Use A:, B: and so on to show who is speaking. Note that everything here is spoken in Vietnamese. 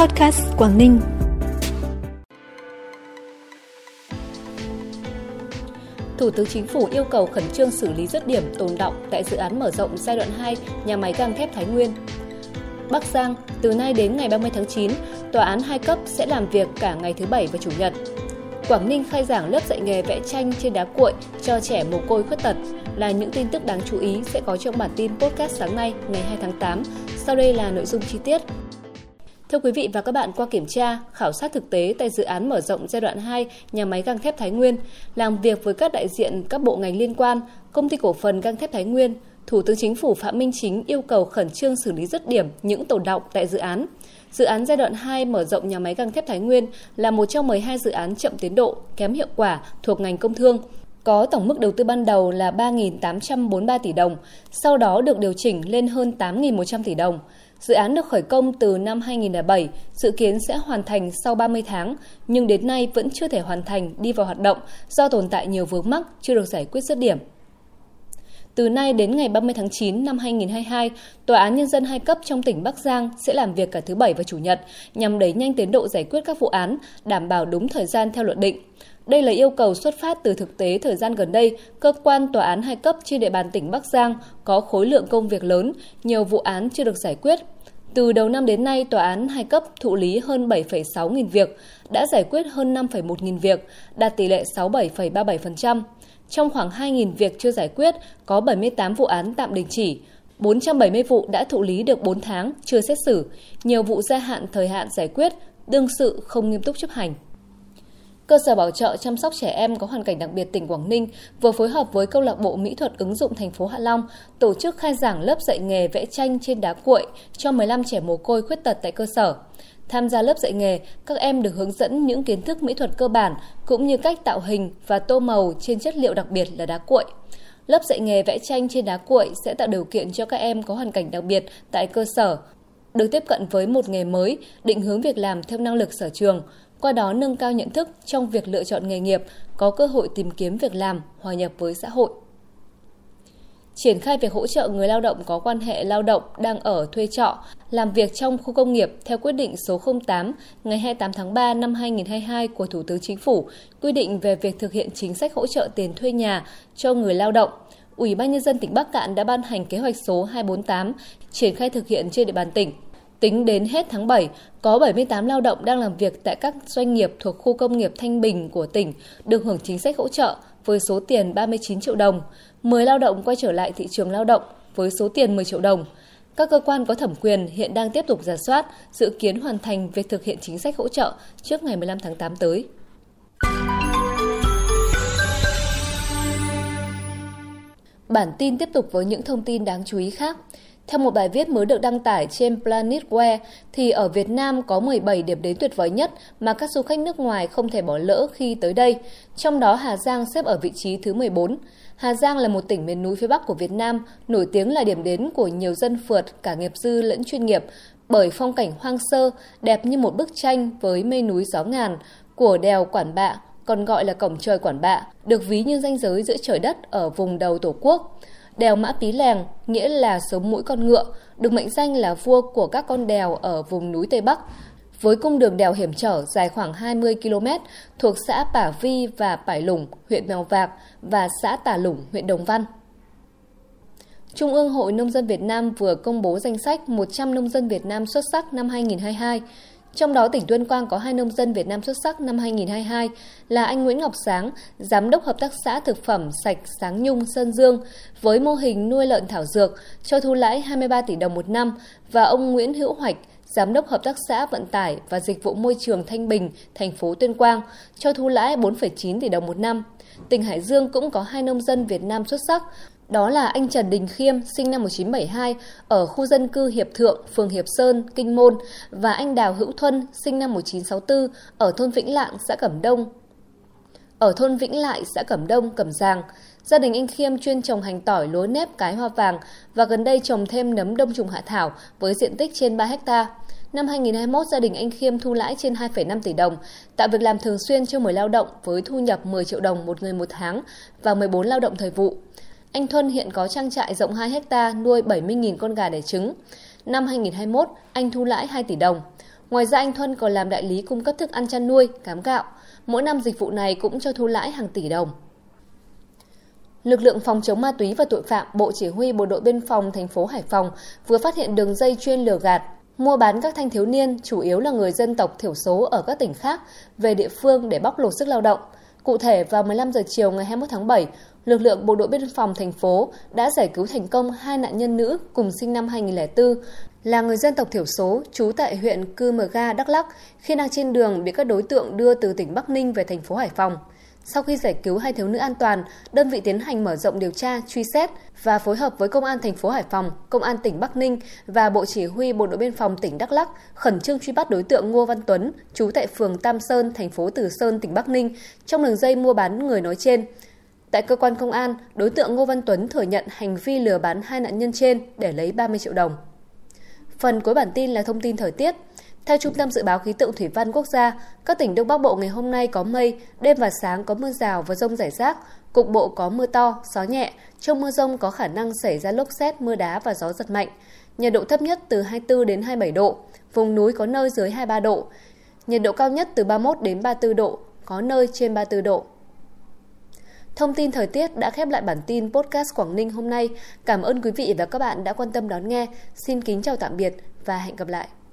A: Podcast Quảng Ninh. Thủ tướng Chính phủ yêu cầu khẩn trương xử lý rứt điểm tồn động tại dự án mở rộng giai đoạn 2 nhà máy gang thép Thái Nguyên. Bắc Giang, từ nay đến ngày 30 tháng 9, tòa án hai cấp sẽ làm việc cả ngày thứ Bảy và Chủ nhật. Quảng Ninh khai giảng lớp dạy nghề vẽ tranh trên đá cuội cho trẻ mồ côi khuyết tật là những tin tức đáng chú ý sẽ có trong bản tin podcast sáng nay ngày 2 tháng 8. Sau đây là nội dung chi tiết. Thưa quý vị và các bạn, qua kiểm tra, khảo sát thực tế tại dự án mở rộng giai đoạn 2 nhà máy gang thép Thái Nguyên, làm việc với các đại diện các bộ ngành liên quan, công ty cổ phần gang thép Thái Nguyên, Thủ tướng Chính phủ Phạm Minh Chính yêu cầu khẩn trương xử lý dứt điểm những tồn động tại dự án. Dự án giai đoạn 2 mở rộng nhà máy gang thép Thái Nguyên là một trong 12 dự án chậm tiến độ, kém hiệu quả thuộc ngành công thương, có tổng mức đầu tư ban đầu là 3.843 tỷ đồng, sau đó được điều chỉnh lên hơn 8.100 tỷ đồng. Dự án được khởi công từ năm 2007, dự kiến sẽ hoàn thành sau 30 tháng, nhưng đến nay vẫn chưa thể hoàn thành đi vào hoạt động do tồn tại nhiều vướng mắc chưa được giải quyết dứt điểm. Từ nay đến ngày 30 tháng 9 năm 2022, Tòa án Nhân dân hai cấp trong tỉnh Bắc Giang sẽ làm việc cả thứ Bảy và Chủ nhật nhằm đẩy nhanh tiến độ giải quyết các vụ án, đảm bảo đúng thời gian theo luật định. Đây là yêu cầu xuất phát từ thực tế thời gian gần đây, cơ quan tòa án hai cấp trên địa bàn tỉnh Bắc Giang có khối lượng công việc lớn, nhiều vụ án chưa được giải quyết. Từ đầu năm đến nay, tòa án hai cấp thụ lý hơn 7,6 nghìn việc, đã giải quyết hơn 5,1 nghìn việc, đạt tỷ lệ 67,37%. Trong khoảng 2.000 việc chưa giải quyết, có 78 vụ án tạm đình chỉ, 470 vụ đã thụ lý được 4 tháng, chưa xét xử, nhiều vụ gia hạn thời hạn giải quyết, đương sự không nghiêm túc chấp hành. Cơ sở bảo trợ chăm sóc trẻ em có hoàn cảnh đặc biệt tỉnh Quảng Ninh vừa phối hợp với câu lạc bộ mỹ thuật ứng dụng thành phố Hạ Long tổ chức khai giảng lớp dạy nghề vẽ tranh trên đá cuội cho 15 trẻ mồ côi khuyết tật tại cơ sở. Tham gia lớp dạy nghề, các em được hướng dẫn những kiến thức mỹ thuật cơ bản cũng như cách tạo hình và tô màu trên chất liệu đặc biệt là đá cuội. Lớp dạy nghề vẽ tranh trên đá cuội sẽ tạo điều kiện cho các em có hoàn cảnh đặc biệt tại cơ sở được tiếp cận với một nghề mới, định hướng việc làm theo năng lực sở trường, qua đó nâng cao nhận thức trong việc lựa chọn nghề nghiệp, có cơ hội tìm kiếm việc làm, hòa nhập với xã hội. Triển khai việc hỗ trợ người lao động có quan hệ lao động đang ở thuê trọ, làm việc trong khu công nghiệp theo quyết định số 08 ngày 28 tháng 3 năm 2022 của Thủ tướng Chính phủ quy định về việc thực hiện chính sách hỗ trợ tiền thuê nhà cho người lao động. Ủy ban Nhân dân tỉnh Bắc Cạn đã ban hành kế hoạch số 248 triển khai thực hiện trên địa bàn tỉnh. Tính đến hết tháng 7, có 78 lao động đang làm việc tại các doanh nghiệp thuộc khu công nghiệp Thanh Bình của tỉnh được hưởng chính sách hỗ trợ với số tiền 39 triệu đồng. 10 lao động quay trở lại thị trường lao động với số tiền 10 triệu đồng. Các cơ quan có thẩm quyền hiện đang tiếp tục giả soát, dự kiến hoàn thành việc thực hiện chính sách hỗ trợ trước ngày 15 tháng 8 tới. Bản tin tiếp tục với những thông tin đáng chú ý khác. Theo một bài viết mới được đăng tải trên Planetware, thì ở Việt Nam có 17 điểm đến tuyệt vời nhất mà các du khách nước ngoài không thể bỏ lỡ khi tới đây. Trong đó Hà Giang xếp ở vị trí thứ 14. Hà Giang là một tỉnh miền núi phía Bắc của Việt Nam, nổi tiếng là điểm đến của nhiều dân phượt, cả nghiệp dư lẫn chuyên nghiệp, bởi phong cảnh hoang sơ, đẹp như một bức tranh với mây núi gió ngàn của đèo Quản Bạ, còn gọi là cổng trời Quản Bạ, được ví như ranh giới giữa trời đất ở vùng đầu Tổ quốc. Đèo Mã Pí Lèng nghĩa là sống mũi con ngựa, được mệnh danh là vua của các con đèo ở vùng núi Tây Bắc. Với cung đường đèo hiểm trở dài khoảng 20 km thuộc xã Pả Vi và Pải Lủng, huyện Mèo Vạc và xã Tà Lủng, huyện Đồng Văn. Trung ương Hội Nông dân Việt Nam vừa công bố danh sách 100 nông dân Việt Nam xuất sắc năm 2022. Trong đó, tỉnh Tuyên Quang có hai nông dân Việt Nam xuất sắc năm 2022 là anh Nguyễn Ngọc Sáng, Giám đốc Hợp tác xã Thực phẩm Sạch Sáng Nhung Sơn Dương, với mô hình nuôi lợn thảo dược cho thu lãi 23 tỷ đồng một năm, và ông Nguyễn Hữu Hoạch, Giám đốc Hợp tác xã Vận tải và Dịch vụ Môi trường Thanh Bình, thành phố Tuyên Quang, cho thu lãi 4,9 tỷ đồng một năm. Tỉnh Hải Dương cũng có hai nông dân Việt Nam xuất sắc, đó là anh Trần Đình Khiêm, sinh năm 1972, ở khu dân cư Hiệp Thượng, phường Hiệp Sơn, Kinh Môn, và anh Đào Hữu Thuân, sinh năm 1964, ở thôn Vĩnh Lạng, xã Cẩm Đông. Ở thôn Vĩnh Lại, xã Cẩm Đông, Cẩm Giàng, gia đình anh Khiêm chuyên trồng hành tỏi, lúa nếp, cái hoa vàng và gần đây trồng thêm nấm đông trùng hạ thảo với diện tích trên 3 hecta. Năm 2021, gia đình anh Khiêm thu lãi trên 2,5 tỷ đồng, tạo việc làm thường xuyên cho 10 lao động với thu nhập 10 triệu đồng một người một tháng và 14 lao động thời vụ. Anh Thuân hiện có trang trại rộng 2 hecta nuôi 70.000 con gà đẻ trứng. Năm 2021, anh thu lãi 2 tỷ đồng. Ngoài ra anh Thuân còn làm đại lý cung cấp thức ăn chăn nuôi, cám gạo. Mỗi năm dịch vụ này cũng cho thu lãi hàng tỷ đồng. Lực lượng phòng chống ma túy và tội phạm Bộ Chỉ huy Bộ đội Biên phòng thành phố Hải Phòng vừa phát hiện đường dây chuyên lừa gạt, mua bán các thanh thiếu niên chủ yếu là người dân tộc thiểu số ở các tỉnh khác về địa phương để bóc lột sức lao động. Cụ thể, vào 15 giờ chiều ngày 21 tháng 7, lực lượng bộ đội biên phòng thành phố đã giải cứu thành công hai nạn nhân nữ cùng sinh năm 2004 là người dân tộc thiểu số trú tại huyện Cư Mờ Ga, Đắk Lắk khi đang trên đường bị các đối tượng đưa từ tỉnh Bắc Ninh về thành phố Hải Phòng. Sau khi giải cứu hai thiếu nữ an toàn, đơn vị tiến hành mở rộng điều tra, truy xét và phối hợp với Công an thành phố Hải Phòng, Công an tỉnh Bắc Ninh và Bộ Chỉ huy Bộ đội Biên phòng tỉnh Đắk Lắk khẩn trương truy bắt đối tượng Ngô Văn Tuấn, trú tại phường Tam Sơn, thành phố Từ Sơn, tỉnh Bắc Ninh, trong đường dây mua bán người nói trên. Tại cơ quan công an, đối tượng Ngô Văn Tuấn thừa nhận hành vi lừa bán hai nạn nhân trên để lấy 30 triệu đồng. Phần cuối bản tin là thông tin thời tiết. Theo Trung tâm Dự báo Khí tượng Thủy văn Quốc gia, các tỉnh Đông Bắc Bộ ngày hôm nay có mây, đêm và sáng có mưa rào và rông rải rác, cục bộ có mưa to, gió nhẹ. Trong mưa rông có khả năng xảy ra lốc xét, mưa đá và gió giật mạnh. Nhiệt độ thấp nhất từ 24 đến 27 độ, vùng núi có nơi dưới 23 độ. Nhiệt độ cao nhất từ 31 đến 34 độ, có nơi trên 34 độ. Thông tin thời tiết đã khép lại bản tin podcast Quảng Ninh hôm nay. Cảm ơn quý vị và các bạn đã quan tâm đón nghe. Xin kính chào tạm biệt và hẹn gặp lại.